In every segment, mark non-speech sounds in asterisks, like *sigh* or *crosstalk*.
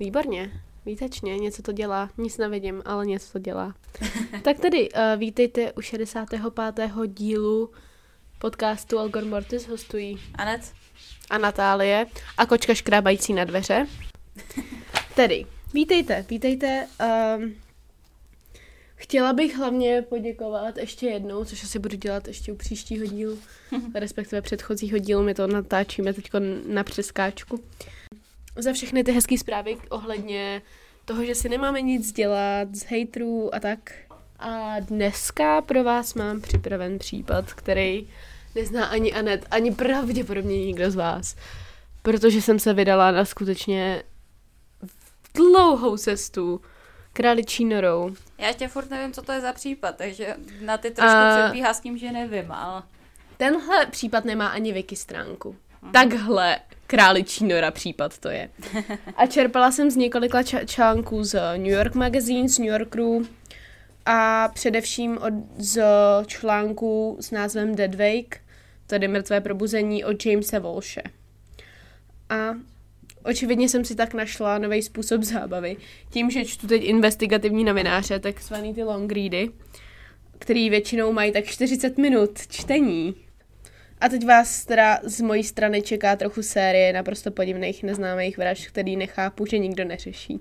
Výborně, výtečně, něco to dělá. Nic nevidím, ale něco to dělá. *laughs* tak tedy, uh, vítejte u 65. dílu podcastu Algor Mortis hostují Anet. a Natálie a kočka škrábající na dveře. *laughs* Tedy, vítejte, vítejte. Um, chtěla bych hlavně poděkovat ještě jednou, což asi budu dělat ještě u příštího dílu, *laughs* respektive předchozího dílu, my to natáčíme teď na přeskáčku. Za všechny ty hezké zprávy ohledně toho, že si nemáme nic dělat z hejtrů a tak. A dneska pro vás mám připraven případ, který nezná ani Anet, ani pravděpodobně nikdo z vás. Protože jsem se vydala na skutečně dlouhou cestu králičí norou. Já tě furt nevím, co to je za případ, takže na ty trošku A- předbíhá s tím, že nevím, ale... Tenhle případ nemá ani wiki stránku. Takhle králičí nora případ to je. A čerpala jsem z několika článků z New York Magazine, z New Yorkeru a především od, z článků s názvem Dead Wake, tedy mrtvé probuzení od Jamesa Walshe. A očividně jsem si tak našla nový způsob zábavy. Tím, že čtu teď investigativní novináře, takzvaný ty long ready, který většinou mají tak 40 minut čtení. A teď vás teda z mojí strany čeká trochu série naprosto podivných neznámých vražd, který nechápu, že nikdo neřeší.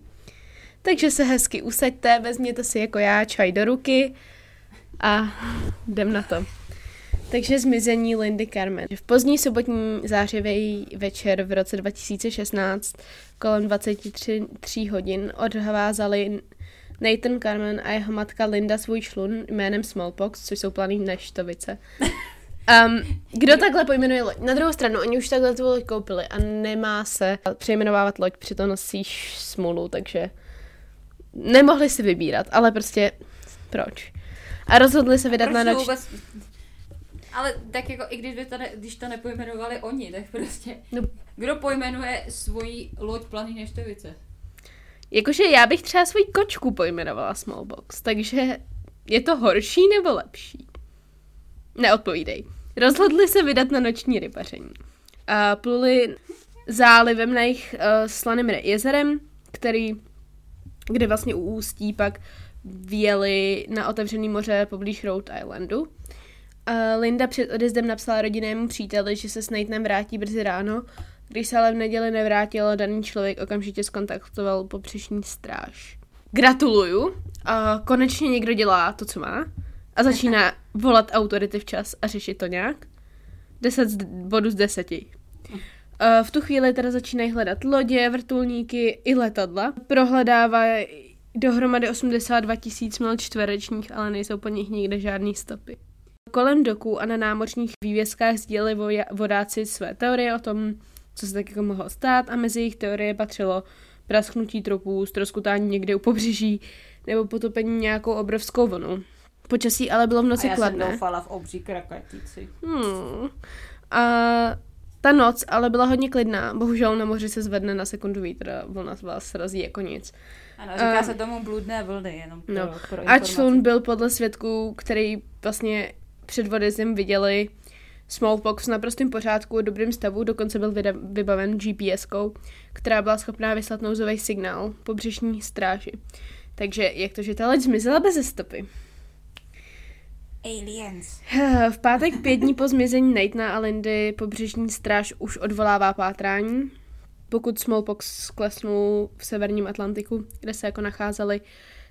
Takže se hezky usaďte, vezměte si jako já čaj do ruky a jdem na to. Takže zmizení Lindy Carmen. V pozdní sobotní zářivý večer v roce 2016 kolem 23 tří hodin odhvázali Nathan Carmen a jeho matka Linda svůj člun jménem Smallpox, což jsou planý neštovice. Um, kdo takhle pojmenuje loď? Na druhou stranu, oni už takhle tu loď koupili a nemá se přejmenovávat loď, přitom nosíš smůlu, takže nemohli si vybírat, ale prostě proč? A rozhodli se vydat Proč na noč... vůbec... Ale tak jako i když, by to ne, když to nepojmenovali oni, tak prostě... No. Kdo pojmenuje svoji loď Planý Neštovice? Jakože já bych třeba svůj kočku pojmenovala Smallbox, takže je to horší nebo lepší? Neodpovídej. Rozhodli se vydat na noční rybaření. A pluli zálivem na jich uh, slaným jezerem, který, kde vlastně u ústí pak vyjeli na otevřený moře poblíž Rhode Islandu. Uh, Linda před odjezdem napsala rodinnému příteli, že se s Nathanem vrátí brzy ráno, když se ale v neděli nevrátil, daný člověk okamžitě skontaktoval popřešní stráž. Gratuluju, a konečně někdo dělá to, co má a začíná volat autority včas a řešit to nějak. 10 z bodu z 10. Uh, v tu chvíli teda začínají hledat lodě, vrtulníky i letadla. Prohledávají dohromady 82 tisíc mil čtverečních, ale nejsou po nich nikde žádný stopy. Kolem doků a na námořních vývězkách sdíleli vodáci své teorie o tom, co se tak jako mohlo stát a mezi jejich teorie patřilo prasknutí tropů, ztroskutání někde u pobřeží nebo potopení nějakou obrovskou vlnou. Počasí ale bylo v noci a já kladné. jsem doufala v obří krakatici. Hmm. A ta noc ale byla hodně klidná. Bohužel na moři se zvedne na sekundu vítr a vlna vás srazí jako nic. Ano, říká A- se tomu bludné vlny, jenom pro, No. pro A člun byl podle svědků, který vlastně před odjezdem viděli Smallpox v naprostém pořádku, dobrým stavu, dokonce byl vyda- vybaven GPS-kou, která byla schopná vyslat nouzový signál pobřežní stráži. Takže jak to, že ta loď zmizela bez stopy? Aliens. *sighs* V pátek pět dní po zmizení Nathana a Lindy pobřežní stráž už odvolává pátrání. Pokud Smallpox sklesnul v severním Atlantiku, kde se jako nacházeli,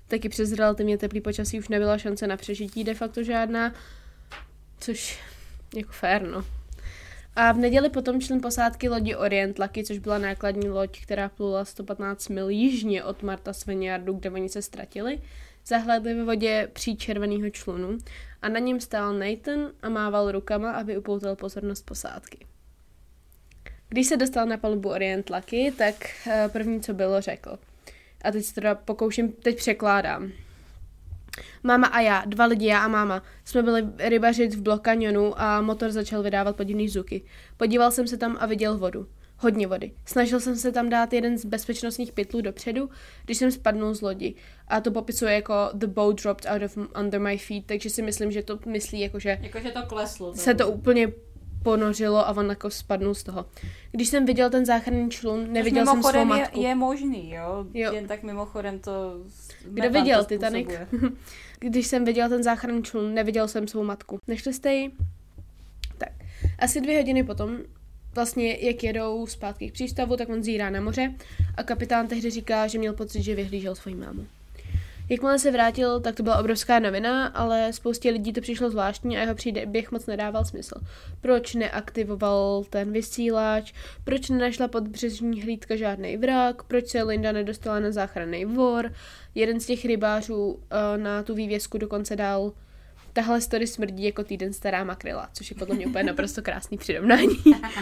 taky přes relativně teplý počasí už nebyla šance na přežití de facto žádná, což jako fér, no. A v neděli potom člen posádky lodi Orient Lucky, což byla nákladní loď, která plula 115 mil jižně od Marta Svenjardu, kde oni se ztratili, zahlédli ve vodě pří červeného člunu a na něm stál Nathan a mával rukama, aby upoutal pozornost posádky. Když se dostal na palubu Orient Lucky, tak eh, první, co bylo, řekl. A teď se teda pokouším, teď překládám. Máma a já, dva lidi, já a máma, jsme byli rybařit v Block Canyonu a motor začal vydávat podivný zvuky. Podíval jsem se tam a viděl vodu. Hodně vody. Snažil jsem se tam dát jeden z bezpečnostních pytlů dopředu, když jsem spadnul z lodi. A to popisuje jako the boat dropped out of under my feet, takže si myslím, že to myslí jako, že Jakože to kleslo. se to úplně ponořilo a on jako spadnul z toho. Když jsem viděl ten záchranný člun, neviděl jsem svou matku. je, je možný, jo? Jo. Jen tak mimochodem to... Kdo viděl to Titanic? *laughs* Když jsem viděl ten záchranný člun, neviděl jsem svou matku. Nešli jste ji? Tak. Asi dvě hodiny potom, vlastně jak jedou zpátky k přístavu, tak on zírá na moře a kapitán tehdy říká, že měl pocit, že vyhlížel svoji mámu. Jakmile se vrátil, tak to byla obrovská novina, ale spoustě lidí to přišlo zvláštní a jeho příběh moc nedával smysl. Proč neaktivoval ten vysílač, proč nenašla podbřežní hlídka žádný vrak, proč se Linda nedostala na záchranný vor. Jeden z těch rybářů uh, na tu vývězku dokonce dal Tahle story smrdí jako týden stará makrela, což je podle mě úplně naprosto krásný přirovnání.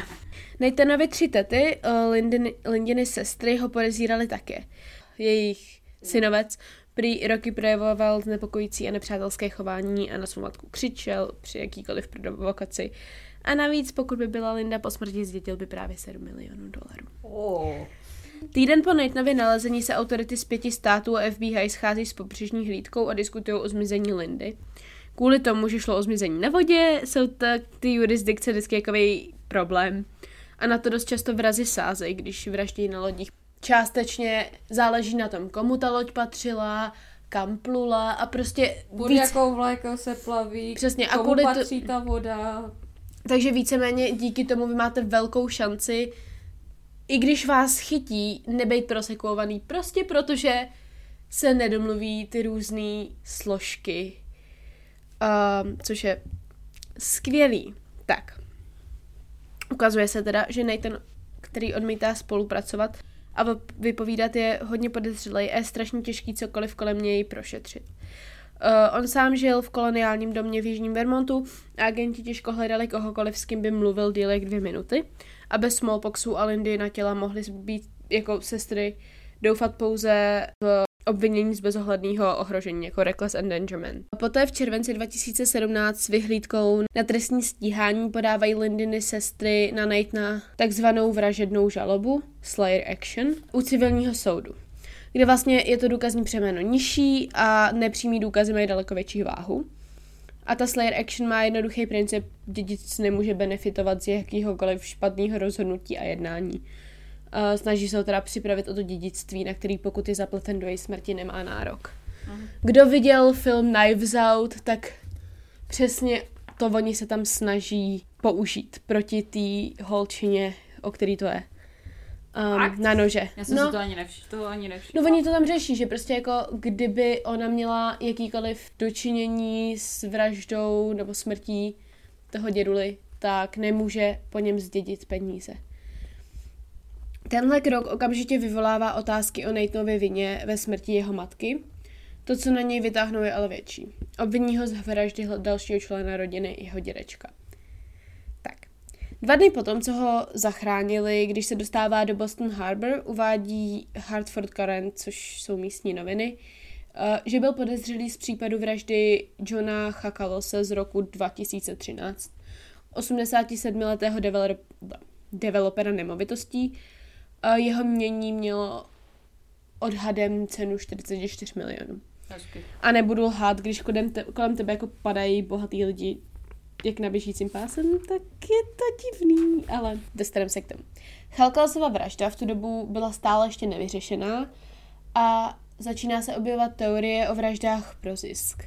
*laughs* Nathanovi tři tety, uh, Lindiny, Lindiny sestry, ho podezírali také. Jejich synovec prý roky projevoval znepokojící a nepřátelské chování a na svou matku křičel při jakýkoliv provokaci. A navíc, pokud by byla Linda po smrti, zdědil by právě 7 milionů dolarů. Oh. Týden po Nathanově nalezení se autority z pěti států a FBI schází s pobřežní hlídkou a diskutují o zmizení Lindy. Kvůli tomu, že šlo o zmizení na vodě, jsou tak ty jurisdikce vždycky jakový problém. A na to dost často vrazy sázejí, když vraždí na lodích. Částečně záleží na tom, komu ta loď patřila, kam plula a prostě Pod víc... jakou vlajkou se plaví, Přesně, a komu kvůli to- patří ta voda. Takže víceméně díky tomu vy máte velkou šanci, i když vás chytí, nebejt prosekuovaný, prostě protože se nedomluví ty různé složky, um, což je skvělý. Tak, ukazuje se teda, že Nathan, který odmítá spolupracovat a vy- vypovídat je hodně podezřelý a je strašně těžký cokoliv kolem něj prošetřit. Uh, on sám žil v koloniálním domě v Jižním Vermontu a agenti těžko hledali kohokoliv, s kým by mluvil díl jak dvě minuty. A bez smallpoxu a Lindy na těla mohly být jako sestry doufat pouze v obvinění z bezohledného ohrožení, jako reckless endangerment. A poté v červenci 2017 s vyhlídkou na trestní stíhání podávají Lindiny sestry na Nathana takzvanou vražednou žalobu, Slayer Action, u civilního soudu kde vlastně je to důkazní přeměno nižší a nepřímý důkazy mají daleko větší váhu. A ta Slayer Action má jednoduchý princip, dědic nemůže benefitovat z jakýhokoliv špatného rozhodnutí a jednání. Uh, snaží se ho teda připravit o to dědictví, na který pokud je zapleten do její smrti, nemá nárok. Kdo viděl film Knives Out, tak přesně to oni se tam snaží použít proti té holčině, o který to je. Um, na nože. Já jsem no, si to ani nevšiml. Toho ani nevšiml. No oni to tam řeší, že prostě jako kdyby ona měla jakýkoliv dočinění s vraždou nebo smrtí toho děduly, tak nemůže po něm zdědit peníze. Tenhle krok okamžitě vyvolává otázky o Nathanově vině ve smrti jeho matky. To, co na něj vytáhnou, je ale větší. Obviní ho z vraždy dalšího člena rodiny, jeho dědečka. Tak. Dva dny potom, co ho zachránili, když se dostává do Boston Harbor, uvádí Hartford Current, což jsou místní noviny, eh, že byl podezřelý z případu vraždy Johna Chakalose z roku 2013. 87-letého develop, developera nemovitostí. Jeho mění mělo odhadem cenu 44 milionů. Hezky. A nebudu lhát, když kolem, te, kolem tebe jako padají bohatý lidi jak na běžícím pásem, tak je to divný, ale dostaneme se k tomu. Chalkalsova vražda v tu dobu byla stále ještě nevyřešená a začíná se objevovat teorie o vraždách pro zisk.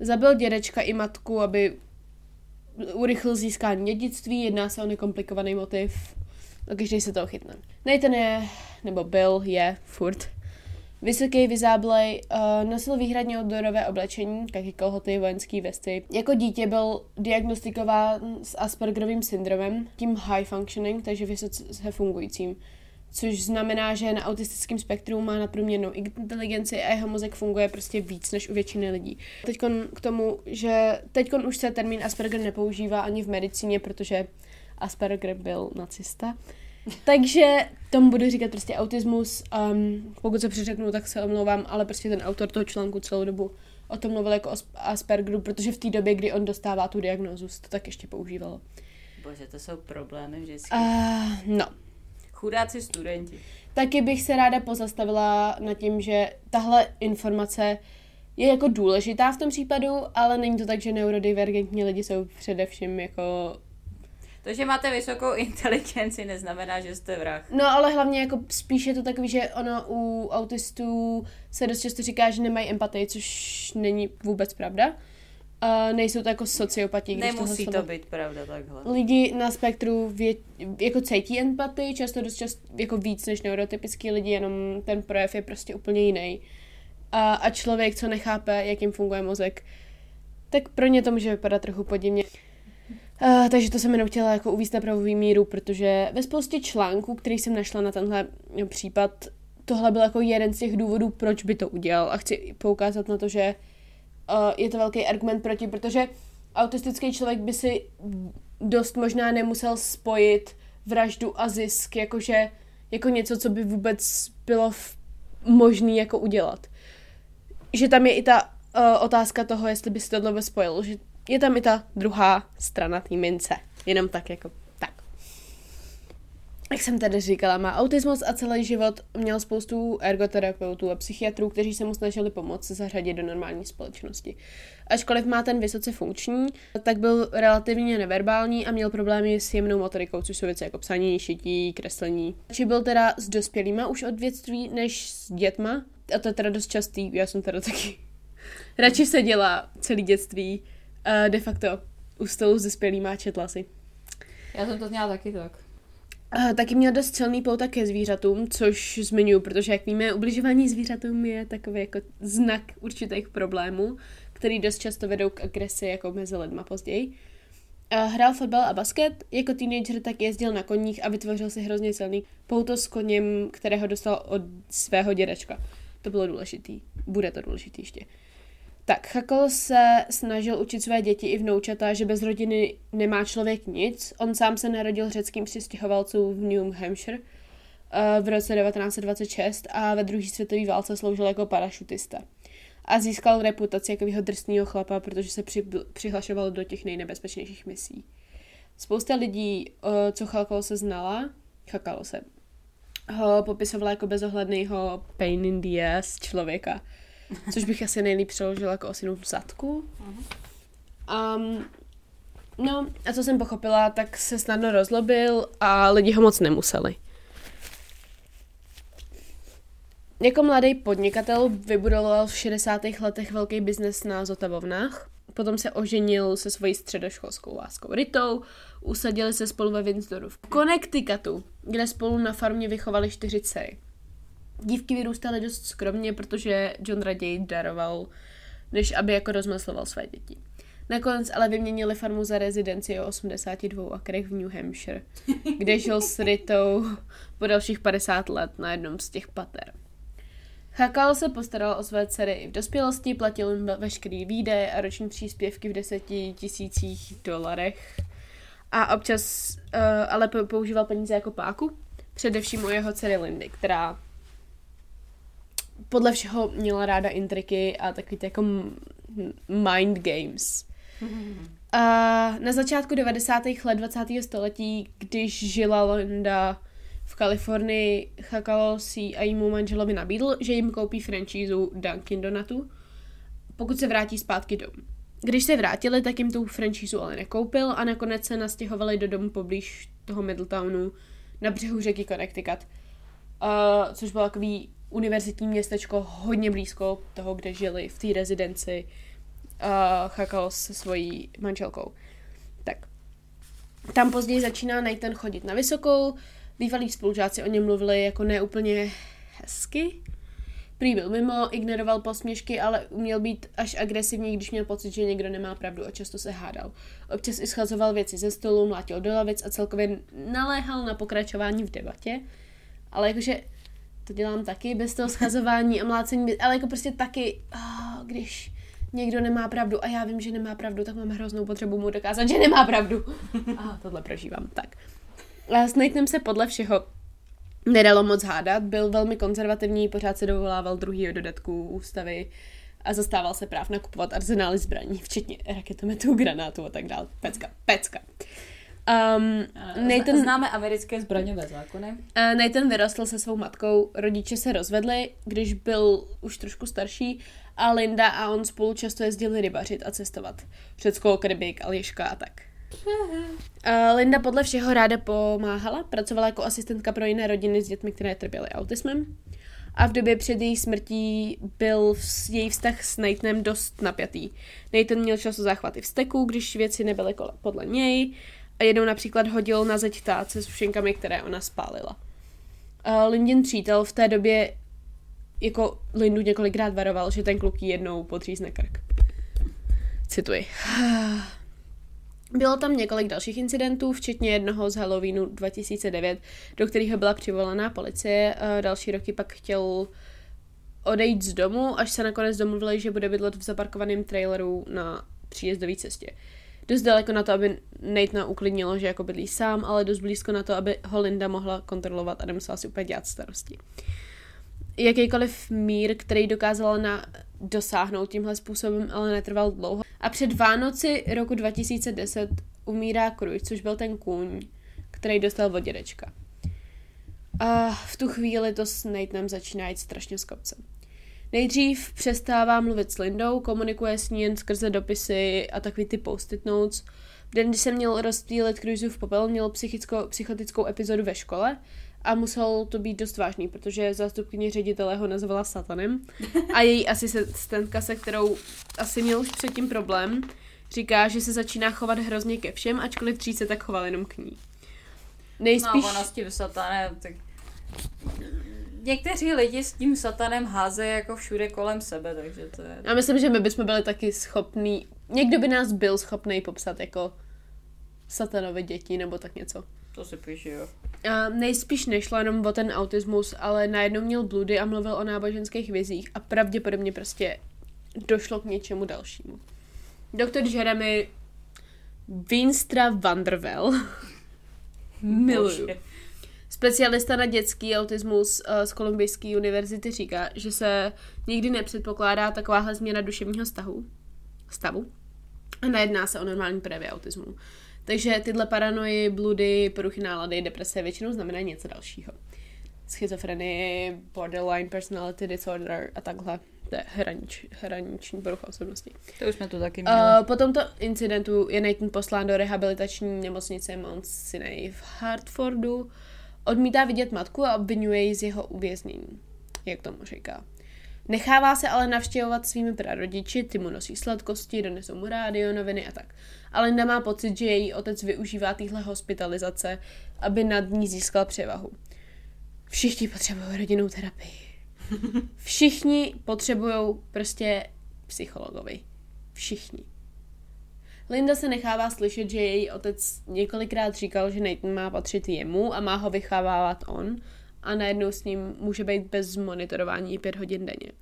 Zabil dědečka i matku, aby urychlil získání dědictví, jedná se o nekomplikovaný motiv každý se toho chytne. Nathan je, nebo byl, je, furt, Vysoký, vyzáblej, uh, nosil výhradně outdoorové oblečení, taky kolhoty, vojenský vesty. Jako dítě byl diagnostikován s Aspergerovým syndromem, tím high functioning, takže vysoce fungujícím. Což znamená, že na autistickém spektru má nadprůměrnou inteligenci a jeho mozek funguje prostě víc než u většiny lidí. Teď k tomu, že teď už se termín Asperger nepoužívá ani v medicíně, protože Asperger byl nacista. Takže tomu budu říkat prostě autismus. Um, pokud se přeřeknu, tak se omlouvám, ale prostě ten autor toho článku celou dobu o tom mluvil jako o Asp- Aspergeru, protože v té době, kdy on dostává tu diagnózu, to tak ještě používalo. Bože, to jsou problémy vždycky. Uh, no. Chudáci studenti. Taky bych se ráda pozastavila nad tím, že tahle informace je jako důležitá v tom případu, ale není to tak, že neurodivergentní lidi jsou především jako To, že máte vysokou inteligenci, neznamená, že jste vrah. No ale hlavně jako spíš je to takový, že ono u autistů se dost často říká, že nemají empatii, což není vůbec pravda. Uh, nejsou to jako sociopati. když Nemusí to být pravda takhle. Lidi na spektru vě, jako cítí empatii, často dost často jako víc než neurotypický lidi, jenom ten projev je prostě úplně jiný. A, a člověk, co nechápe, jak jim funguje mozek, tak pro ně to může vypadat trochu podivně. Uh, takže to jsem jenom chtěla jako uvíct na pravou míru, protože ve spoustě článků, který jsem našla na tenhle případ, tohle byl jako jeden z těch důvodů, proč by to udělal. A chci poukázat na to, že uh, je to velký argument proti, protože autistický člověk by si dost možná nemusel spojit vraždu a zisk, jakože jako něco, co by vůbec bylo možný jako udělat. Že tam je i ta uh, otázka toho, jestli by si tohle spojil, že je tam i ta druhá strana té mince. Jenom tak jako tak. Jak jsem tady říkala, má autismus a celý život měl spoustu ergoterapeutů a psychiatrů, kteří se mu snažili pomoct zařadit do normální společnosti. Ačkoliv má ten vysoce funkční, tak byl relativně neverbální a měl problémy s jemnou motorikou, což jsou věci jako psaní, šití, kreslení. Či byl teda s dospělýma už od dětství než s dětma, a to je teda dost častý, já jsem teda taky *laughs* radši seděla celý dětství uh, de facto u stolu s dospělýma četla si. Já jsem to měla taky tak. Uh, taky měl dost silný pouta ke zvířatům, což zmiňuji, protože jak víme, ubližování zvířatům je takový jako znak určitých problémů, který dost často vedou k agresi jako mezi lidma později. Uh, hrál fotbal a basket, jako teenager tak jezdil na koních a vytvořil si hrozně silný pouto s koněm, kterého dostal od svého dědečka. To bylo důležitý. Bude to důležitý ještě. Tak, Chakol se snažil učit své děti i vnoučata, že bez rodiny nemá člověk nic. On sám se narodil řeckým přistěhovalcům v New Hampshire uh, v roce 1926 a ve druhé světové válce sloužil jako parašutista. A získal reputaci jako drsného chlapa, protože se při, přihlašoval do těch nejnebezpečnějších misí. Spousta lidí, uh, co Chakol se znala, Chakalo se, ho popisovala jako bezohledného pain in the ass člověka což bych asi nejlíp přeložila jako osinu v zadku. Um, no a co jsem pochopila, tak se snadno rozlobil a lidi ho moc nemuseli. Jako mladý podnikatel vybudoval v 60. letech velký biznes na Zotavovnách. Potom se oženil se svojí středoškolskou láskou Ritou, usadili se spolu ve Windsoru v Connecticutu, kde spolu na farmě vychovali čtyři dcery. Dívky vyrůstaly dost skromně, protože John raději daroval, než aby jako rozmysloval své děti. Nakonec ale vyměnili farmu za rezidenci o 82 akrech v New Hampshire, kde žil s Ritou po dalších 50 let na jednom z těch pater. Chakal se postaral o své dcery i v dospělosti, platil jim veškerý výdaje a roční příspěvky v deseti tisících dolarech. A občas uh, ale používal peníze jako páku, především u jeho dcery Lindy, která podle všeho měla ráda intriky a takový ty jako mind games. A na začátku 90. let 20. století, když žila Linda v Kalifornii, Chakalo si a jímu manželovi nabídl, že jim koupí franšízu Dunkin Donatu, pokud se vrátí zpátky domů. Když se vrátili, tak jim tu franšízu ale nekoupil a nakonec se nastěhovali do domu poblíž toho Middletownu na břehu řeky Connecticut, uh, což byl takový univerzitní městečko hodně blízko toho, kde žili v té rezidenci uh, Chakal se svojí manželkou. Tak. Tam později začíná Nathan chodit na vysokou, bývalí spolužáci o něm mluvili jako neúplně hezky. Prý byl mimo, ignoroval posměšky, ale uměl být až agresivní, když měl pocit, že někdo nemá pravdu a často se hádal. Občas i schazoval věci ze stolu, mlátil do lavic a celkově naléhal na pokračování v debatě. Ale jakože to dělám taky bez toho schazování a mlácení, ale jako prostě taky, oh, když někdo nemá pravdu a já vím, že nemá pravdu, tak mám hroznou potřebu mu dokázat, že nemá pravdu. A tohle prožívám. Tak. A s Nathanem se podle všeho nedalo moc hádat, byl velmi konzervativní, pořád se dovolával druhýho dodatku ústavy a zastával se práv nakupovat arzenály zbraní, včetně raketometů, granátů a tak dále. Pecka, pecka. Um, Nathan, Známe americké zbraňové zákony. Uh, Nathan vyrostl se svou matkou, rodiče se rozvedli, když byl už trošku starší a Linda a on spolu často jezdili rybařit a cestovat. Řecko, Karibik, Aljaška a tak. Uh, Linda podle všeho ráda pomáhala, pracovala jako asistentka pro jiné rodiny s dětmi, které trpěly autismem. A v době před její smrtí byl její vztah s Nathanem dost napjatý. Nathan měl často záchvaty vzteku, když věci nebyly podle něj a jednou například hodil na zeď táce s všenkami, které ona spálila. Uh, Lindin přítel v té době jako Lindu několikrát varoval, že ten kluk jednou potřízne krk. Cituji. Bylo tam několik dalších incidentů, včetně jednoho z Halloweenu 2009, do kterého byla přivolaná policie. Další roky pak chtěl odejít z domu, až se nakonec domluvili, že bude bydlet v zaparkovaném traileru na příjezdové cestě. Dost daleko na to, aby Nate uklidnilo, že jako bydlí sám, ale dost blízko na to, aby ho Linda mohla kontrolovat a nemusela si úplně dělat starosti. Jakýkoliv mír, který dokázala na dosáhnout tímhle způsobem, ale netrval dlouho. A před Vánoci roku 2010 umírá Kruj, což byl ten kůň, který dostal od dědečka. A v tu chvíli to s Natenem začíná jít strašně z kopce. Nejdřív přestává mluvit s Lindou, komunikuje s ní jen skrze dopisy a takový ty post-it notes. V den, kdy se měl rozptýlit v popel, měl psychotickou epizodu ve škole a musel to být dost vážný, protože zástupkyně ředitele ho nazvala satanem a její asistentka, se kterou asi měl už předtím problém, říká, že se začíná chovat hrozně ke všem, ačkoliv dřív se tak choval jenom k ní. Nejspíš... No, ona s tím satanem, tak... Někteří lidi s tím satanem házejí jako všude kolem sebe, takže to je... Já myslím, že my bychom byli taky schopní... Někdo by nás byl schopný popsat jako satanové děti nebo tak něco. To si píše, jo. A nejspíš nešlo jenom o ten autismus, ale najednou měl bludy a mluvil o náboženských vizích a pravděpodobně prostě došlo k něčemu dalšímu. Doktor Jeremy Winstra Vanderwell miluju. Specialista na dětský autismus uh, z Kolumbijské univerzity říká, že se nikdy nepředpokládá takováhle změna duševního stavu, stavu a nejedná se o normální projevy autismu. Takže tyhle paranoji, bludy, poruchy nálady, deprese většinou znamená něco dalšího. Schizofrenii, borderline personality disorder a takhle. To je hranič, hraniční porucha osobnosti. To už jsme tu taky měli. Uh, po tomto incidentu je Nathan poslán do rehabilitační nemocnice Mount Sinai v Hartfordu. Odmítá vidět matku a obvinuje ji z jeho uvěznění, jak tomu říká. Nechává se ale navštěvovat svými prarodiči, ty mu nosí sladkosti, donesou mu rádio, noviny a tak. Ale nemá pocit, že její otec využívá téhle hospitalizace, aby nad ní získal převahu. Všichni potřebují rodinnou terapii. *laughs* Všichni potřebují prostě psychologovi. Všichni. Linda se nechává slyšet, že její otec několikrát říkal, že Nathan má patřit jemu a má ho vychovávat on, a najednou s ním může být bez monitorování pět hodin denně.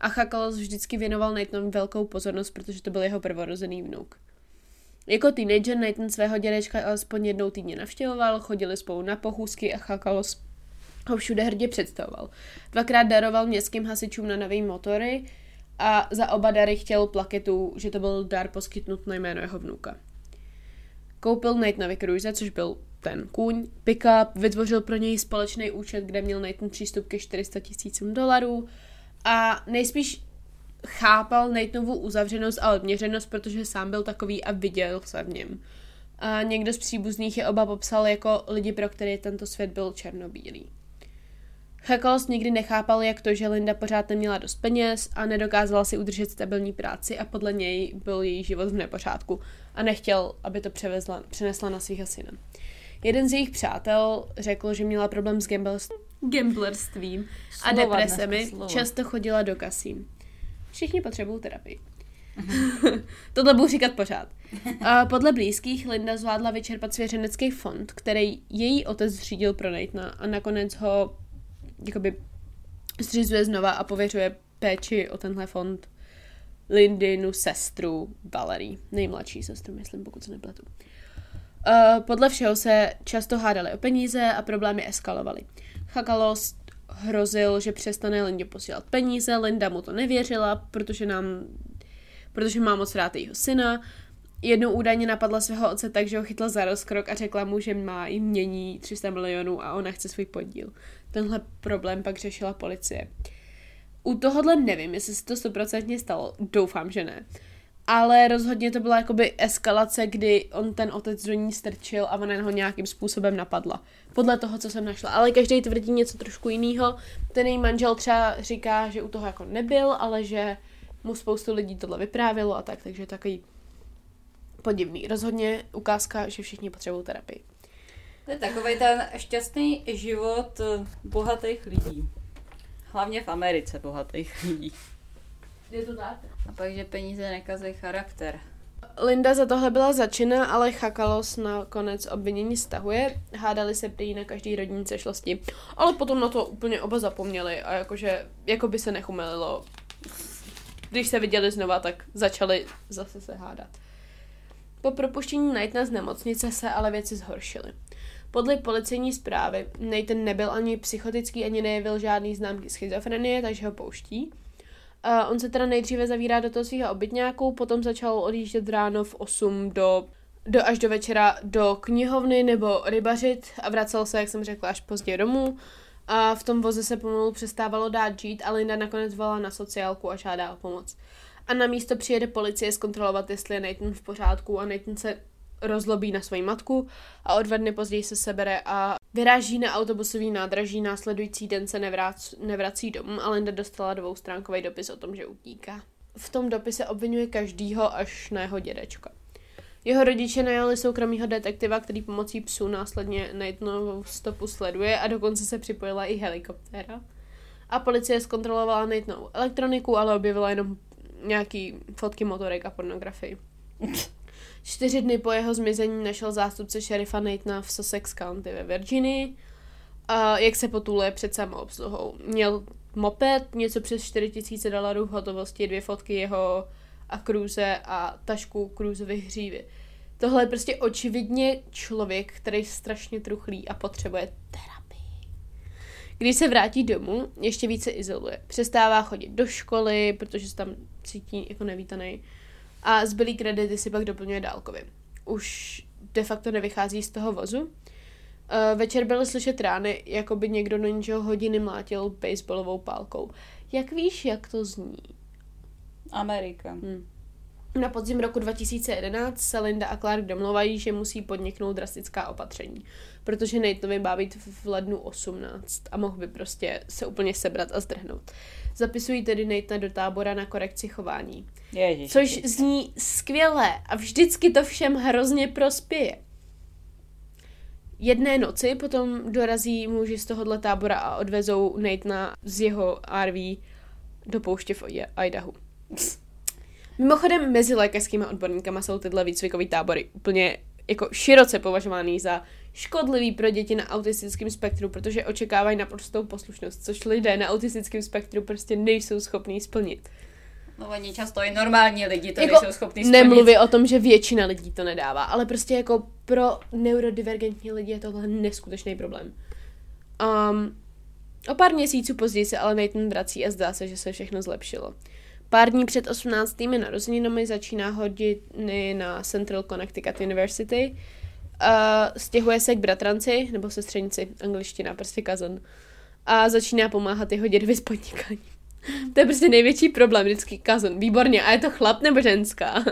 A Chakalos vždycky věnoval Nathanovi velkou pozornost, protože to byl jeho prvorozený vnuk. Jako teenager Nathan svého dědečka alespoň jednou týdně navštěvoval, chodili spolu na pochůzky a Chakalos ho všude hrdě představoval. Dvakrát daroval městským hasičům na nové motory a za oba dary chtěl plaketu, že to byl dar poskytnut na jméno jeho vnuka. Koupil Nathanovi Cruise, což byl ten kůň, pickup, vytvořil pro něj společný účet, kde měl Nathan přístup ke 400 tisícům dolarů a nejspíš chápal Nathanovu uzavřenost a odměřenost, protože sám byl takový a viděl se v něm. A někdo z příbuzných je oba popsal jako lidi, pro které tento svět byl černobílý. Heklos nikdy nechápal, jak to, že Linda pořád neměla dost peněz a nedokázala si udržet stabilní práci a podle něj byl její život v nepořádku a nechtěl, aby to převezla, přenesla na svého syna. Jeden z jejich přátel řekl, že měla problém s gamblerstvím a depresemi, často chodila do kasín. Všichni potřebují terapii. *laughs* Tohle budu říkat pořád. A podle blízkých Linda zvládla vyčerpat svěřenecký fond, který její otec zřídil pro Nathana a nakonec ho jakoby zřizuje znova a pověřuje péči o tenhle fond Lindinu sestru Valerie, nejmladší sestru, myslím, pokud se nepletu. Uh, podle všeho se často hádali o peníze a problémy eskalovaly. Chakalos hrozil, že přestane Lindě posílat peníze, Linda mu to nevěřila, protože nám, protože má moc rád jejího syna. Jednou údajně napadla svého otce tak, že ho chytla za rozkrok a řekla mu, že má i mění 300 milionů a ona chce svůj podíl. Tenhle problém pak řešila policie. U tohohle nevím, jestli se to stoprocentně stalo, doufám, že ne. ale rozhodně to byla jakoby eskalace, kdy on ten otec do ní strčil a ona ho nějakým způsobem napadla. Podle toho, co jsem našla. Ale každý tvrdí něco trošku jiného. Ten její manžel třeba říká, že u toho jako nebyl, ale že mu spoustu lidí tohle vyprávělo a tak, takže takový podivný. Rozhodně ukázka, že všichni potřebují terapii. To je takový ten šťastný život eh, bohatých lidí. Hlavně v Americe bohatých lidí. Je to tak? A pak, že peníze nekazí charakter. Linda za tohle byla začina, ale Chakalos nakonec obvinění stahuje. Hádali se prý na každý rodní sešlosti. Ale potom na to úplně oba zapomněli a jakože, jako by se nechumelilo. Když se viděli znova, tak začali zase se hádat. Po propuštění Knightna z nemocnice se ale věci zhoršily. Podle policejní zprávy Nathan nebyl ani psychotický, ani nejevil žádný známky schizofrenie, takže ho pouští. Uh, on se teda nejdříve zavírá do toho svého obytňáku, potom začal odjíždět ráno v 8 do, do až do večera do knihovny nebo rybařit a vracel se, jak jsem řekla, až pozdě domů. A v tom voze se pomalu přestávalo dát žít a Linda nakonec volá na sociálku a žádá o pomoc. A na místo přijede policie zkontrolovat, jestli je Nathan v pořádku a Nathan se rozlobí na svoji matku a o dva dny později se sebere a vyráží na autobusový nádraží. Následující den se nevrac, nevrací domů a Linda dostala dvoustránkový dopis o tom, že utíká. V tom dopise obvinuje každýho až na jeho dědečka. Jeho rodiče najali soukromýho detektiva, který pomocí psů následně Nathanovou stopu sleduje a dokonce se připojila i helikoptéra. A policie zkontrolovala Nathanovou elektroniku, ale objevila jenom nějaký fotky motorek a pornografii. Čtyři dny po jeho zmizení našel zástupce šerifa Nathana v Sussex County ve Virginii, a jak se potuluje před samoobsluhou. Měl moped, něco přes 4000 dolarů v hotovosti, dvě fotky jeho a Cruze a tašku Cruzeovy hřívy. Tohle je prostě očividně člověk, který strašně truchlí a potřebuje terapii. Když se vrátí domů, ještě více izoluje. Přestává chodit do školy, protože se tam cítí jako nevítaný a zbylý kredity si pak doplňuje dálkově. Už de facto nevychází z toho vozu. Uh, večer byly slyšet rány, jako by někdo do něčeho hodiny mlátil baseballovou pálkou. Jak víš, jak to zní? Amerika. Hmm. Na podzim roku 2011 se Linda a Clark domluvají, že musí podniknout drastická opatření, protože Nathanovi má být v lednu 18 a mohl by prostě se úplně sebrat a zdrhnout. Zapisují tedy Nathan do tábora na korekci chování. Ježiš, což zní skvěle a vždycky to všem hrozně prospěje. Jedné noci potom dorazí muži z tohohle tábora a odvezou Nathana z jeho RV do pouště v Idahu. Mimochodem, mezi lékařskými odborníkama jsou tyhle výcvikové tábory úplně jako široce považovaný za škodlivý pro děti na autistickém spektru, protože očekávají naprostou poslušnost, což lidé na autistickém spektru prostě nejsou schopní splnit. No oni často i normální lidi to jako nejsou schopní splnit. Nemluví o tom, že většina lidí to nedává, ale prostě jako pro neurodivergentní lidi je tohle neskutečný problém. Um, o pár měsíců později se ale Nathan vrací a zdá se, že se všechno zlepšilo. Pár dní před 18. narozeninami začíná hodiny na Central Connecticut University. Uh, stěhuje se k bratranci, nebo sestřenici, angličtina, prostě cousin. A začíná pomáhat jeho dědovi s podnikáním. to je prostě největší problém, vždycky cousin. Výborně, a je to chlap nebo ženská?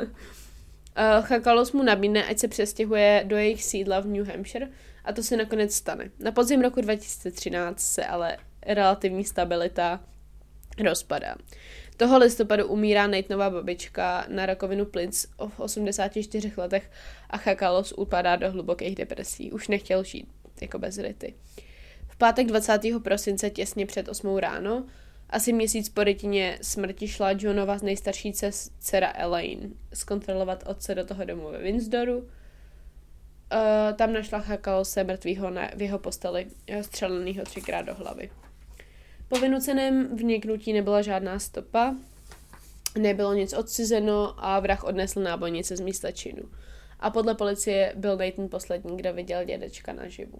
Chakalos mu nabídne, ať se přestěhuje do jejich sídla v New Hampshire a to se nakonec stane. Na podzim roku 2013 se ale relativní stabilita rozpadá. Toho listopadu umírá Nathanová babička na rakovinu plic v 84 letech a Chakalos upadá do hlubokých depresí. Už nechtěl žít jako bez ryty. V pátek 20. prosince těsně před 8 ráno, asi měsíc po rytině smrti šla Johnova nejstarší dcera Elaine zkontrolovat otce do toho domu ve Windsoru. Uh, tam našla Chakalose mrtvýho na, v jeho posteli, střelenýho třikrát do hlavy. Po vynuceném vniknutí nebyla žádná stopa, nebylo nic odcizeno a vrah odnesl nábojnice z místa činu. A podle policie byl Nathan poslední, kdo viděl dědečka naživu.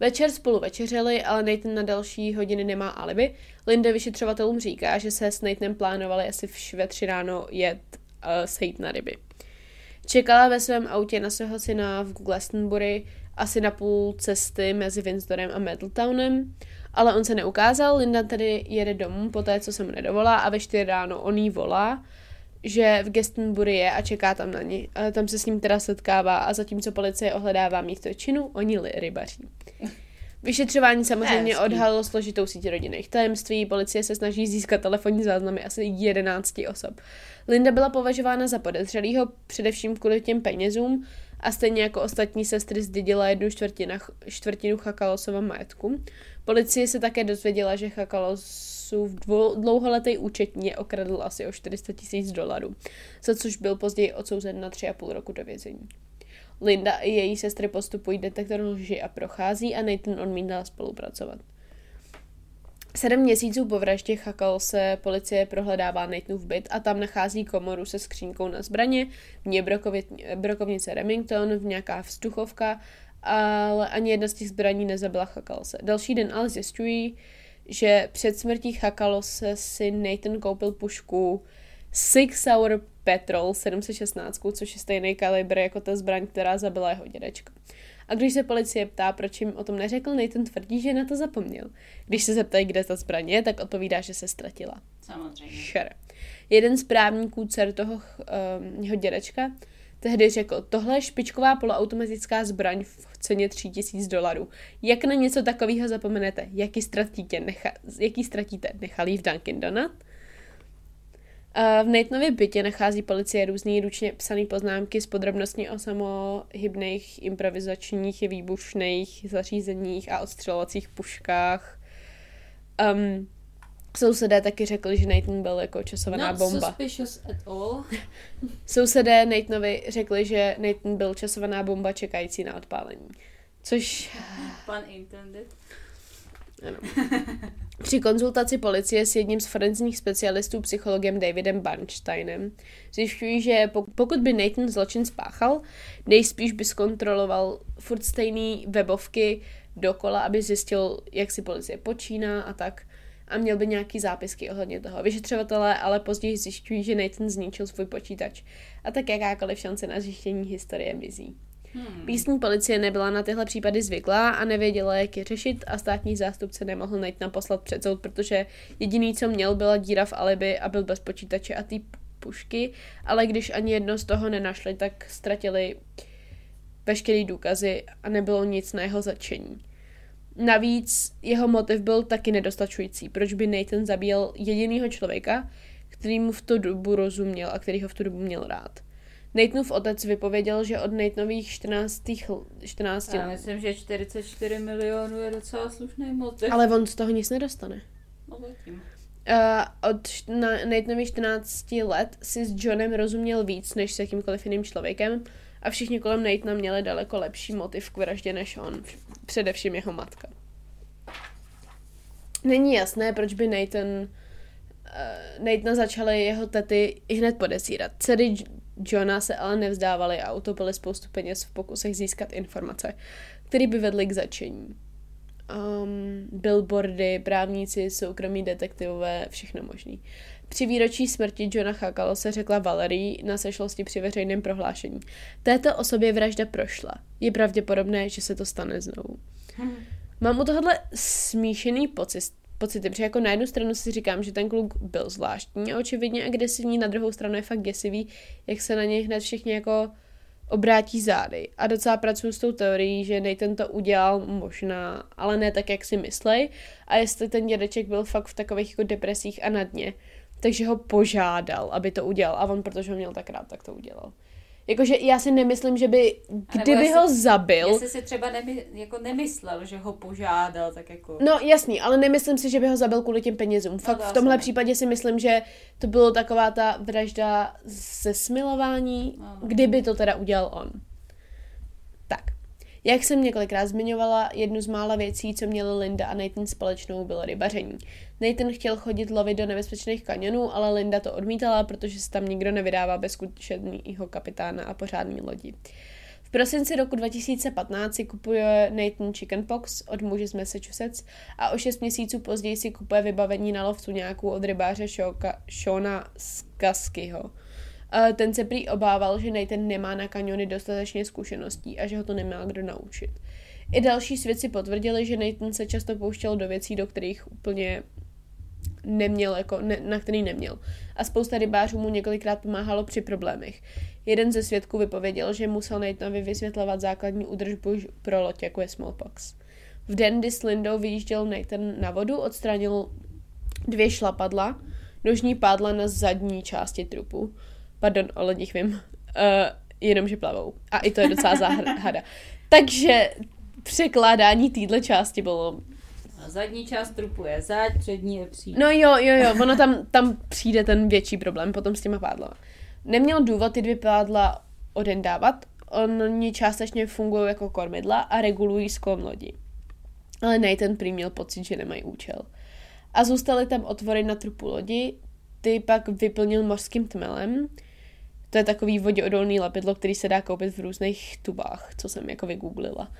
Večer spolu večeřeli, ale Nathan na další hodiny nemá alibi. Linda vyšetřovatelům říká, že se s Nathanem plánovali asi ve tři ráno jet uh, sejít na ryby. Čekala ve svém autě na svého syna v Glastonbury asi na půl cesty mezi Windsorem a Middletownem ale on se neukázal, Linda tedy jede domů po té, co se mu nedovolá a ve čtyři ráno on jí volá, že v Gestonbury je a čeká tam na ní. A tam se s ním teda setkává a zatímco policie ohledává místo činu, oni li rybaří. Vyšetřování samozřejmě Hezký. odhalilo složitou síť rodinných tajemství, policie se snaží získat telefonní záznamy asi 11 osob. Linda byla považována za podezřelého především kvůli těm penězům a stejně jako ostatní sestry zdědila jednu čtvrtinu, čtvrtinu Chakalosova majetku. Policie se také dozvěděla, že Chakalosův dlouholetý účetní okradl asi o 400 tisíc dolarů, za což byl později odsouzen na 3,5 roku do vězení. Linda i její sestry postupují detektor lži a prochází a Nathan odmítá spolupracovat. Sedm měsíců po vraždě Chakal se policie prohledává Nathanův byt a tam nachází komoru se skřínkou na zbraně, v ní brokovnice Remington, v nějaká vzduchovka, ale ani jedna z těch zbraní nezabila Chakalose. Další den ale zjišťují, že před smrtí Chakalose si Nathan koupil pušku Six Hour Petrol 716, což je stejný kalibr jako ta zbraň, která zabila jeho dědečka. A když se policie ptá, proč jim o tom neřekl, Nathan tvrdí, že na to zapomněl. Když se zeptají, kde ta zbraň je, tak odpovídá, že se ztratila. Samozřejmě. Sure. Jeden z právníků dcer toho um, jeho dědečka tehdy řekl, tohle je špičková poloautomatická zbraň v ceně 3000 dolarů. Jak na něco takového zapomenete? Jaký ztratíte? Necha, jaký ztratíte? Nechali v Dunkin Donut? V Nathanově bytě nachází policie různý ručně psané poznámky s podrobnostmi o samohybných improvizačních výbušných zařízeních a odstřelovacích puškách. Um, Sousedé taky řekli, že Nathan byl jako časovaná Not bomba. suspicious at all. *laughs* Sousedé Nathanovi řekli, že Nathan byl časovaná bomba čekající na odpálení. Což Pun intended. při konzultaci policie s jedním z forenzních specialistů, psychologem Davidem Barnsteinem, zjišťují, že pok- pokud by Nathan zločin spáchal, nejspíš by zkontroloval furt stejný webovky dokola, aby zjistil, jak si policie počíná a tak. A měl by nějaký zápisky ohledně toho. Vyšetřovatelé ale později zjišťují, že Nathan zničil svůj počítač. A tak jakákoliv šance na zjištění historie mizí. Hmm. Místní policie nebyla na tyhle případy zvyklá a nevěděla, jak je řešit a státní zástupce nemohl najít naposlat před soud, protože jediný, co měl, byla díra v alibi a byl bez počítače a té pušky, ale když ani jedno z toho nenašli, tak ztratili veškerý důkazy a nebylo nic na jeho začení. Navíc jeho motiv byl taky nedostačující. Proč by Nathan zabíjel jedinýho člověka, který mu v tu dobu rozuměl a který ho v tu dobu měl rád. Nathanův otec vypověděl, že od Nathanových 14, chl- 14 Já myslím, že 44 milionů je docela slušný motiv. ale on z toho nic nedostane. No zatím. Uh, od Nathanových 14 let si s Johnem rozuměl víc než s jakýmkoliv jiným člověkem a všichni kolem Nathana měli daleko lepší motiv k vraždě než on, především jeho matka. Není jasné, proč by Nathan uh, Nathana začaly jeho tety i hned podezírat. Dcery J- Johna se ale nevzdávaly a utopily spoustu peněz v pokusech získat informace, které by vedly k začení. Um, billboardy, právníci, soukromí detektivové, všechno možný. Při výročí smrti Johna Chakalo se řekla Valerie na sešlosti při veřejném prohlášení. Této osobě vražda prošla. Je pravděpodobné, že se to stane znovu. Mám u tohohle smíšený pocit, pocity, protože jako na jednu stranu si říkám, že ten kluk byl zvláštní a očividně agresivní, na druhou stranu je fakt děsivý, jak se na něj hned všichni jako obrátí zády. A docela pracuji s tou teorií, že Nathan to udělal možná, ale ne tak, jak si myslej. A jestli ten dědeček byl fakt v takových jako depresích a na dně, takže ho požádal, aby to udělal. A on, protože ho měl tak rád, tak to udělal. Jakože já si nemyslím, že by, kdyby jestli- ho zabil, Jestli si třeba nemy, jako nemyslel, že ho požádal, tak jako... No jasný, ale nemyslím si, že by ho zabil kvůli těm penězům. Fakt to v tomhle ne. případě si myslím, že to bylo taková ta vražda ze smilování, Ano. kdyby to teda udělal on. Tak. Jak jsem několikrát zmiňovala, jednu z mála věcí, co měli Linda a Nathan společnou, bylo rybaření. Nathan chtěl chodit lovit do nebezpečných kanionů, ale Linda to odmítala, protože se tam nikdo nevydává bez zkušeného kapitána a pořádný lodi. V prosinci roku 2015 si kupuje Nathan Chickenpox od muže z Massachusetts a o šest měsíců později si kupuje vybavení na lovcu nějakou od rybáře Shona Skaskyho. Ten se prý obával, že Nathan nemá na kaniony dostatečně zkušeností a že ho to nemá kdo naučit. I další svědci potvrdili, že Nathan se často pouštěl do věcí, do kterých úplně neměl, jako, ne, na který neměl. A spousta rybářů mu několikrát pomáhalo při problémech. Jeden ze svědků vypověděl, že musel Nathanovi vysvětlovat základní údržbu pro loď, jako je smallpox. V den, kdy s Lindou vyjížděl Nathan na vodu, odstranil dvě šlapadla, nožní pádla na zadní části trupu. Pardon, o lodích vím. Uh, jenom, že plavou. A i to je docela záhada. *laughs* Takže překládání téhle části bylo Zadní část trupu je zad, přední je příď. No jo, jo, jo, ono tam, tam přijde ten větší problém potom s těma pádlama. Neměl důvod ty dvě pádla odendávat, oni částečně fungují jako kormidla a regulují sklon lodi. Ale Nathan prý měl pocit, že nemají účel. A zůstaly tam otvory na trupu lodi, ty pak vyplnil mořským tmelem. To je takový voděodolný lepidlo, který se dá koupit v různých tubách, co jsem jako vygooglila.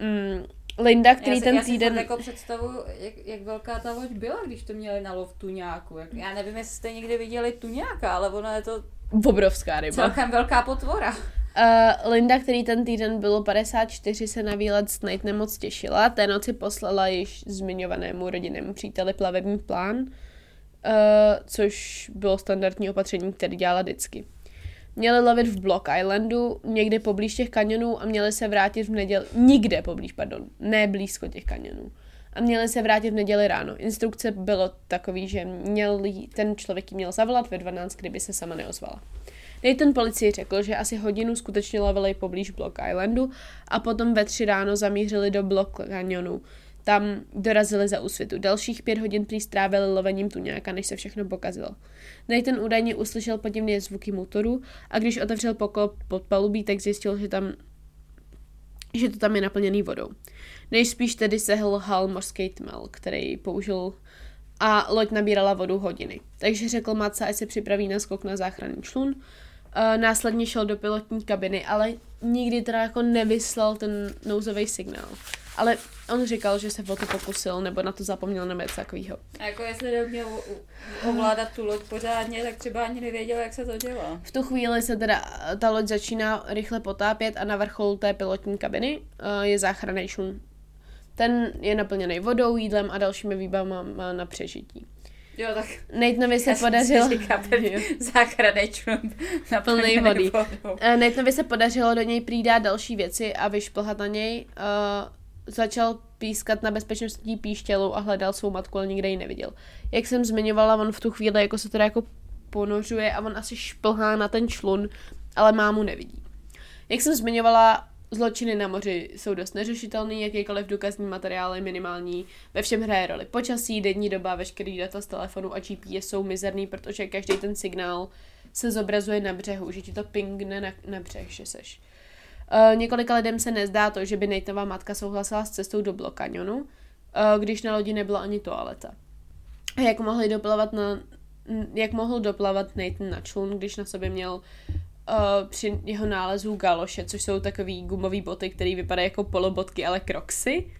Mm, Linda, který já si, ten já si týden... furt jako představu, jak, jak, velká ta loď byla, když to měli na lov tuňáku. Jak, já nevím, jestli jste někdy viděli tuňáka, ale ono je to Obrovská ryba. celkem velká potvora. Uh, Linda, který ten týden bylo 54, se na výlet s Nathanem moc těšila. Té noci poslala již zmiňovanému rodinnému příteli plavební plán, uh, což bylo standardní opatření, které dělala vždycky. Měli lovit v Block Islandu, někde poblíž těch kanionů a měli se vrátit v neděli, nikde poblíž, pardon, ne blízko těch kanionů. A měli se vrátit v neděli ráno. Instrukce bylo takový, že měl, ten člověk měl zavolat ve 12, kdyby se sama neozvala. Nathan policii řekl, že asi hodinu skutečně lovili poblíž Block Islandu a potom ve tři ráno zamířili do Block Canyonu. Tam dorazili za úsvitu. Dalších pět hodin prý strávili lovením tuňáka, než se všechno pokazilo. Nathan údajně uslyšel podivné zvuky motoru a když otevřel poklop pod palubí, tak zjistil, že tam že to tam je naplněný vodou. Nejspíš tedy sehlhal mořský tmel, který použil a loď nabírala vodu hodiny. Takže řekl Matce, ať se připraví na skok na záchranný člun. Uh, následně šel do pilotní kabiny, ale nikdy teda jako nevyslal ten nouzový signál. Ale on říkal, že se o to pokusil, nebo na to zapomněl nebo něco takového. A jako jestli neuměl u- ovládat tu loď pořádně, tak třeba ani nevěděl, jak se to dělá. V tu chvíli se teda eh, ta loď začíná rychle potápět a na vrcholu té pilotní kabiny uh, je záchranný člun. Ten je naplněný vodou, jídlem a dalšími výbavama na přežití. Jo, tak Nathanovi se podařilo... záchranný člun vody. vodou. Eh, Nathanovi se podařilo do něj přidát další věci a vyšplhat na něj. Uh, začal pískat na bezpečnostní píštělu a hledal svou matku, ale nikde ji neviděl. Jak jsem zmiňovala, on v tu chvíli jako se teda jako ponořuje a on asi šplhá na ten člun, ale mámu nevidí. Jak jsem zmiňovala, zločiny na moři jsou dost neřešitelný, jakýkoliv důkazní materiál je minimální. Ve všem hraje roli počasí, denní doba, veškerý data z telefonu a GPS jsou mizerný, protože každý ten signál se zobrazuje na břehu, že ti to pingne na, na břeh, že seš. Uh, několika lidem se nezdá to, že by Nathanova matka souhlasila s cestou do Block Canyonu, uh, když na lodi nebyla ani toaleta. A jak mohli doplavat na, jak mohl doplavat Nathan na člun, když na sobě měl uh, při jeho nálezu galoše, což jsou takový gumový boty, které vypadají jako polobotky, ale kroxy.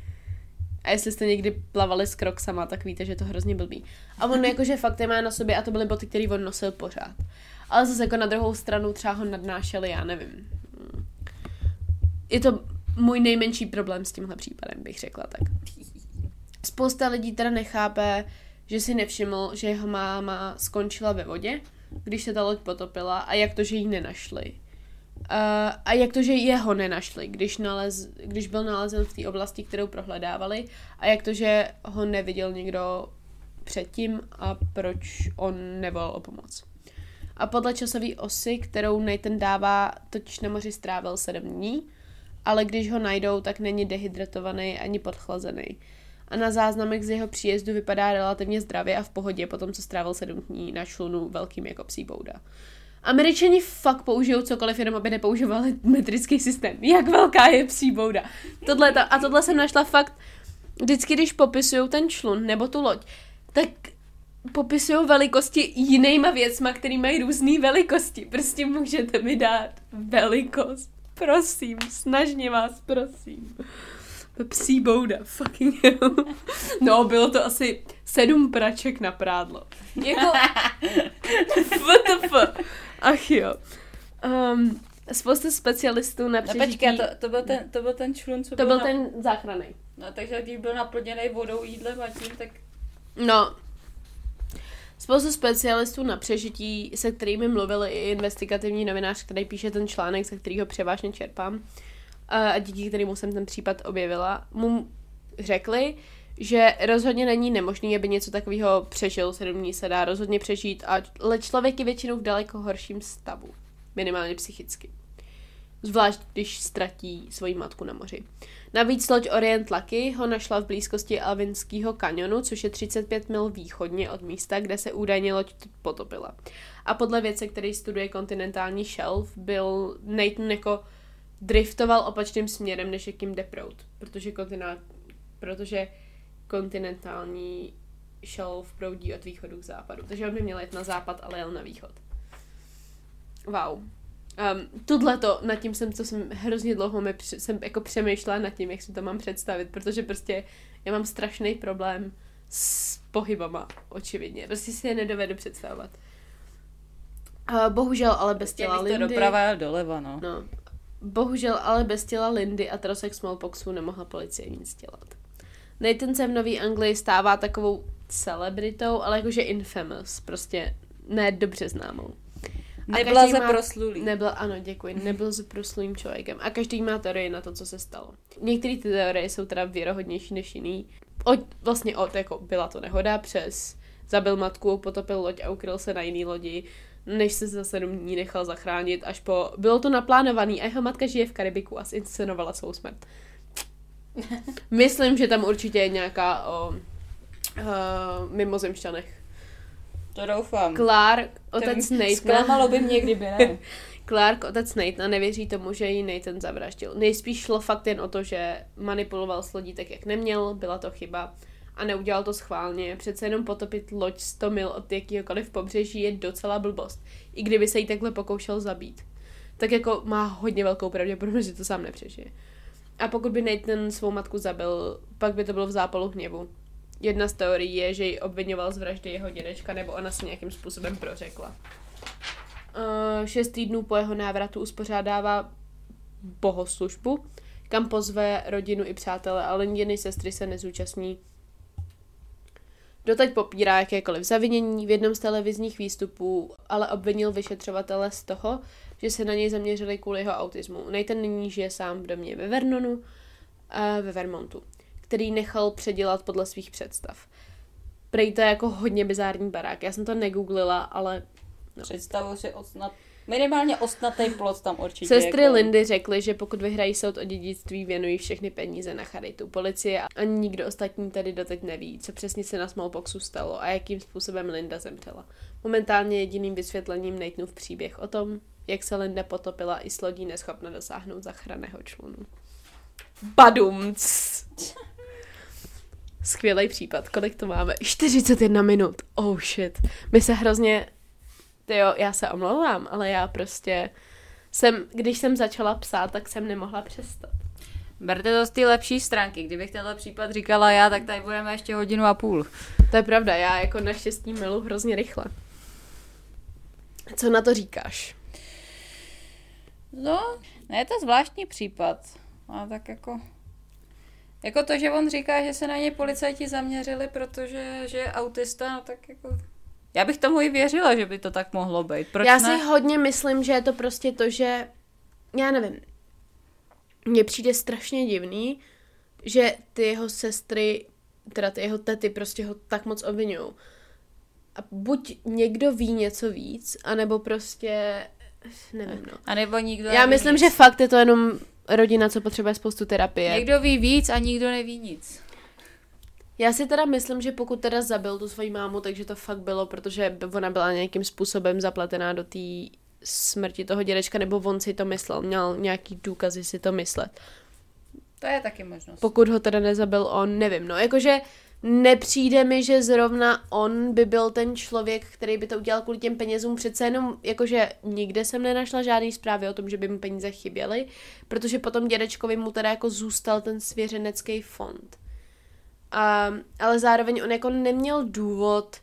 A jestli jste někdy plavali s kroksama, tak víte, že je to hrozně blbý. A on *laughs* jakože fakt je má na sobě a to byly boty, které on nosil pořád. Ale zase jako na druhou stranu třeba ho nadnášeli, já nevím. Je to můj nejmenší problém s tímhle případem, bych řekla tak. Spousta lidí teda nechápe, že si nevšiml, že jeho máma skončila ve vodě, když se ta loď potopila a jak to, že ji nenašli. Uh, a jak to, že jeho nenašli, když, nalez, když byl nalezen v té oblasti, kterou prohledávali a jak to, že ho neviděl někdo předtím a proč on nevolal o pomoc. A podle časové osy, kterou Nathan dává, totiž na moři strávil sedm dní, ale když ho najdou, tak není dehydratovaný ani podchlazený. A na záznamech z jeho příjezdu vypadá relativně zdravě a v pohodě, potom co strávil sedm dní na člunu velkým jako psí bouda. Američani fakt použijou cokoliv, jenom aby nepoužívali *laughs* metrický systém. Jak velká je psí bouda. Tohle to, a tohle jsem našla fakt, vždycky, když popisují ten člun nebo tu loď, tak popisují velikosti jinýma věcma, který mají různé velikosti. Prostě můžete mi dát velikost. Prosím, snažně vás, prosím. Psí bouda, fucking hell. No, bylo to asi sedm praček na prádlo. Jako, *laughs* WTF. Ach jo. Um, spousta specialistů na No přežití... počkej, to, to, byl ten, to byl ten člun, co to byl na... ten záchranný. No takže když byl naplněný vodou, jídlem a tím, tak No, Spoustu specialistů na přežití, se kterými mluvil i investigativní novinář, který píše ten článek, ze kterého převážně čerpám, a díky kterému jsem ten případ objevila, mu řekli, že rozhodně není nemožný, aby něco takového přežil, sedm dní se dá rozhodně přežít, ale člověk je většinou v daleko horším stavu, minimálně psychicky. Zvlášť, když ztratí svoji matku na moři. Navíc loď Orient Lucky ho našla v blízkosti Alvinského kanionu, což je 35 mil východně od místa, kde se údajně loď potopila. A podle věce, který studuje kontinentální shelf, byl Nathan jako driftoval opačným směrem, než jakým jde prout, protože, kontinent, protože kontinentální shelf proudí od východu k západu. Takže on by měl jít na západ, ale jel na východ. Wow. Um, Tohle to, nad tím jsem, co jsem hrozně dlouho mi, jsem jako přemýšlela nad tím, jak si to mám představit, protože prostě já mám strašný problém s pohybama, očividně. Prostě si je nedovedu představovat. Uh, bohužel ale bez prostě těla Lindy... doprava doleva, no. no. Bohužel ale bez těla Lindy a trosek smallpoxu nemohla policie nic dělat. Nathan se v Nový Anglii stává takovou celebritou, ale jakože infamous, prostě ne dobře známou. Nebyla za proslulý. Nebyla, ano, děkuji. Nebyl za proslulým člověkem. A každý má teorie na to, co se stalo. Některé ty teorie jsou teda věrohodnější než jiný. Od, vlastně od, jako byla to nehoda přes zabil matku, potopil loď a ukryl se na jiný lodi, než se za sedm dní nechal zachránit, až po... Bylo to naplánovaný a jeho matka žije v Karibiku a zinscenovala svou smrt. *laughs* Myslím, že tam určitě je nějaká o uh, mimozemšťanech. To doufám. Clark, otec *laughs* Nathan. Zklamalo by mě, kdyby ne. *laughs* Clark, otec Nathan, nevěří tomu, že ji Nathan zavraždil. Nejspíš šlo fakt jen o to, že manipuloval s lodí tak, jak neměl, byla to chyba a neudělal to schválně. Přece jenom potopit loď 100 mil od jakýhokoliv pobřeží je docela blbost, i kdyby se jí takhle pokoušel zabít. Tak jako má hodně velkou pravděpodobnost, že to sám nepřežije. A pokud by Nathan svou matku zabil, pak by to bylo v zápalu hněvu. Jedna z teorií je, že ji obvinoval z vraždy jeho dědečka, nebo ona se nějakým způsobem prořekla. Uh, šest týdnů po jeho návratu uspořádává bohoslužbu, kam pozve rodinu i přátele, ale jiné sestry se nezúčastní. Doteď popírá jakékoliv zavinění v jednom z televizních výstupů, ale obvinil vyšetřovatele z toho, že se na něj zaměřili kvůli jeho autismu. Nathan nyní žije sám v domě ve Vernonu, a ve Vermontu, který nechal předělat podle svých představ. Prej to je jako hodně bizární barák. Já jsem to negooglila, ale... No. Představu si osnat Minimálně ostnatý plot tam určitě. Sestry jako... Lindy řekly, že pokud vyhrají soud o dědictví, věnují všechny peníze na charitu. Policie a ani nikdo ostatní tady doteď neví, co přesně se na smallpoxu stalo a jakým způsobem Linda zemřela. Momentálně jediným vysvětlením Nathanův příběh o tom, jak se Linda potopila i s lodí neschopna dosáhnout zachraného člunu. Badumc! *laughs* Skvělý případ. Kolik to máme? 41 minut. Oh shit. My se hrozně... Jo, já se omlouvám, ale já prostě jsem, když jsem začala psát, tak jsem nemohla přestat. Berte to z té lepší stránky. Kdybych tenhle případ říkala já, tak tady budeme ještě hodinu a půl. To je pravda, já jako naštěstí milu hrozně rychle. Co na to říkáš? No, ne, je to zvláštní případ. A tak jako... Jako to, že on říká, že se na něj policajti zaměřili, protože že je autista, no tak jako... Já bych tomu i věřila, že by to tak mohlo být. Proč Já ne? si hodně myslím, že je to prostě to, že... Já nevím. Mně přijde strašně divný, že ty jeho sestry, teda ty jeho tety prostě ho tak moc obvinují. A buď někdo ví něco víc, anebo prostě nevím, no. A nebo nikdo Já myslím, nic. že fakt je to jenom rodina, co potřebuje spoustu terapie. Někdo ví víc a nikdo neví nic. Já si teda myslím, že pokud teda zabil tu svoji mámu, takže to fakt bylo, protože ona byla nějakým způsobem zapletená do té smrti toho dědečka, nebo on si to myslel, měl nějaký důkazy si to myslet. To je taky možnost. Pokud ho teda nezabil on, nevím. No, jakože nepřijde mi, že zrovna on by byl ten člověk, který by to udělal kvůli těm penězům. Přece jenom, jakože nikde jsem nenašla žádný zprávy o tom, že by mu peníze chyběly, protože potom dědečkovi mu teda jako zůstal ten svěřenecký fond. A, ale zároveň on jako neměl důvod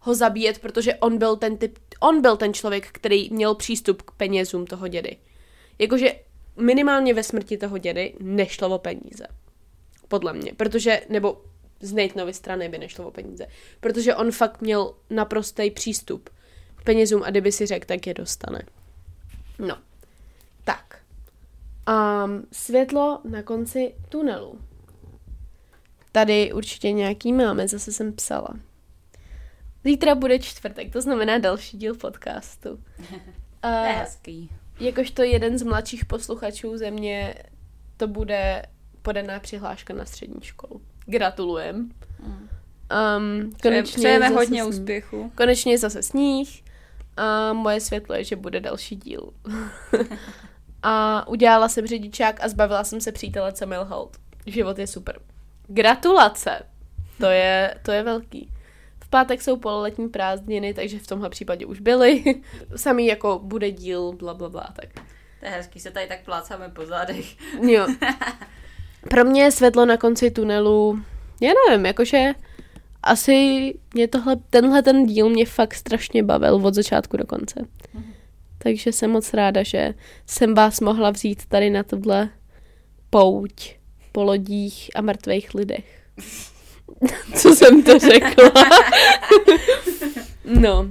ho zabíjet, protože on byl ten typ, on byl ten člověk, který měl přístup k penězům toho dědy. Jakože minimálně ve smrti toho dědy nešlo o peníze. Podle mě. Protože, nebo z Nathanovy strany by nešlo o peníze. Protože on fakt měl naprostý přístup k penězům a kdyby si řekl, tak je dostane. No. Tak. Um, světlo na konci tunelu. Tady určitě nějaký máme, zase jsem psala. Zítra bude čtvrtek, to znamená další díl podcastu. *laughs* Je hezký. Jakožto jeden z mladších posluchačů země, to bude podaná přihláška na střední školu. Gratulujem. Um, konečně Přejeme hodně sní- úspěchu. Konečně je zase sníh a moje světlo je, že bude další díl. *laughs* a udělala jsem řidičák a zbavila jsem se přítele, co Milhold. Život je super. Gratulace! To je, to je velký. V pátek jsou pololetní prázdniny, takže v tomhle případě už byly. *laughs* Samý jako bude díl, bla, bla, bla, tak. To je hezký, se tady tak plácáme po zádech. Jo. *laughs* Pro mě je světlo na konci tunelu, já nevím, jakože asi mě tohle, tenhle ten díl mě fakt strašně bavil od začátku do konce. Takže jsem moc ráda, že jsem vás mohla vzít tady na tohle pouť po lodích a mrtvých lidech. *laughs* Co jsem to řekla? *laughs* no.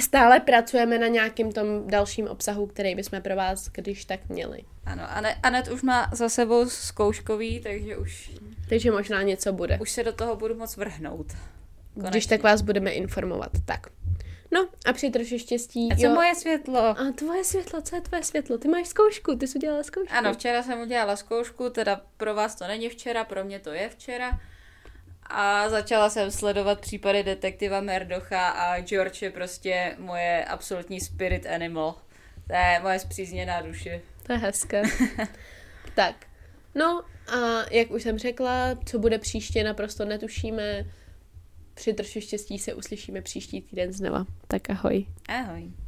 Stále pracujeme na nějakým tom dalším obsahu, který bychom pro vás když tak měli. Ano, Anet, Anet už má za sebou zkouškový, takže už, Takže možná něco bude. už se do toho budu moc vrhnout. Když tak vás budeme informovat. Tak. No a při troši štěstí. A co moje světlo? A tvoje světlo, co je tvoje světlo? Ty máš zkoušku, ty jsi udělala zkoušku. Ano, včera jsem udělala zkoušku, teda pro vás to není včera, pro mě to je včera. A začala jsem sledovat případy detektiva Merdocha a George je prostě moje absolutní spirit animal. To je moje zpřízněná duše. To je hezké. *laughs* tak. No a jak už jsem řekla, co bude příště, naprosto netušíme. Při troši štěstí se uslyšíme příští týden znova. Tak ahoj. Ahoj.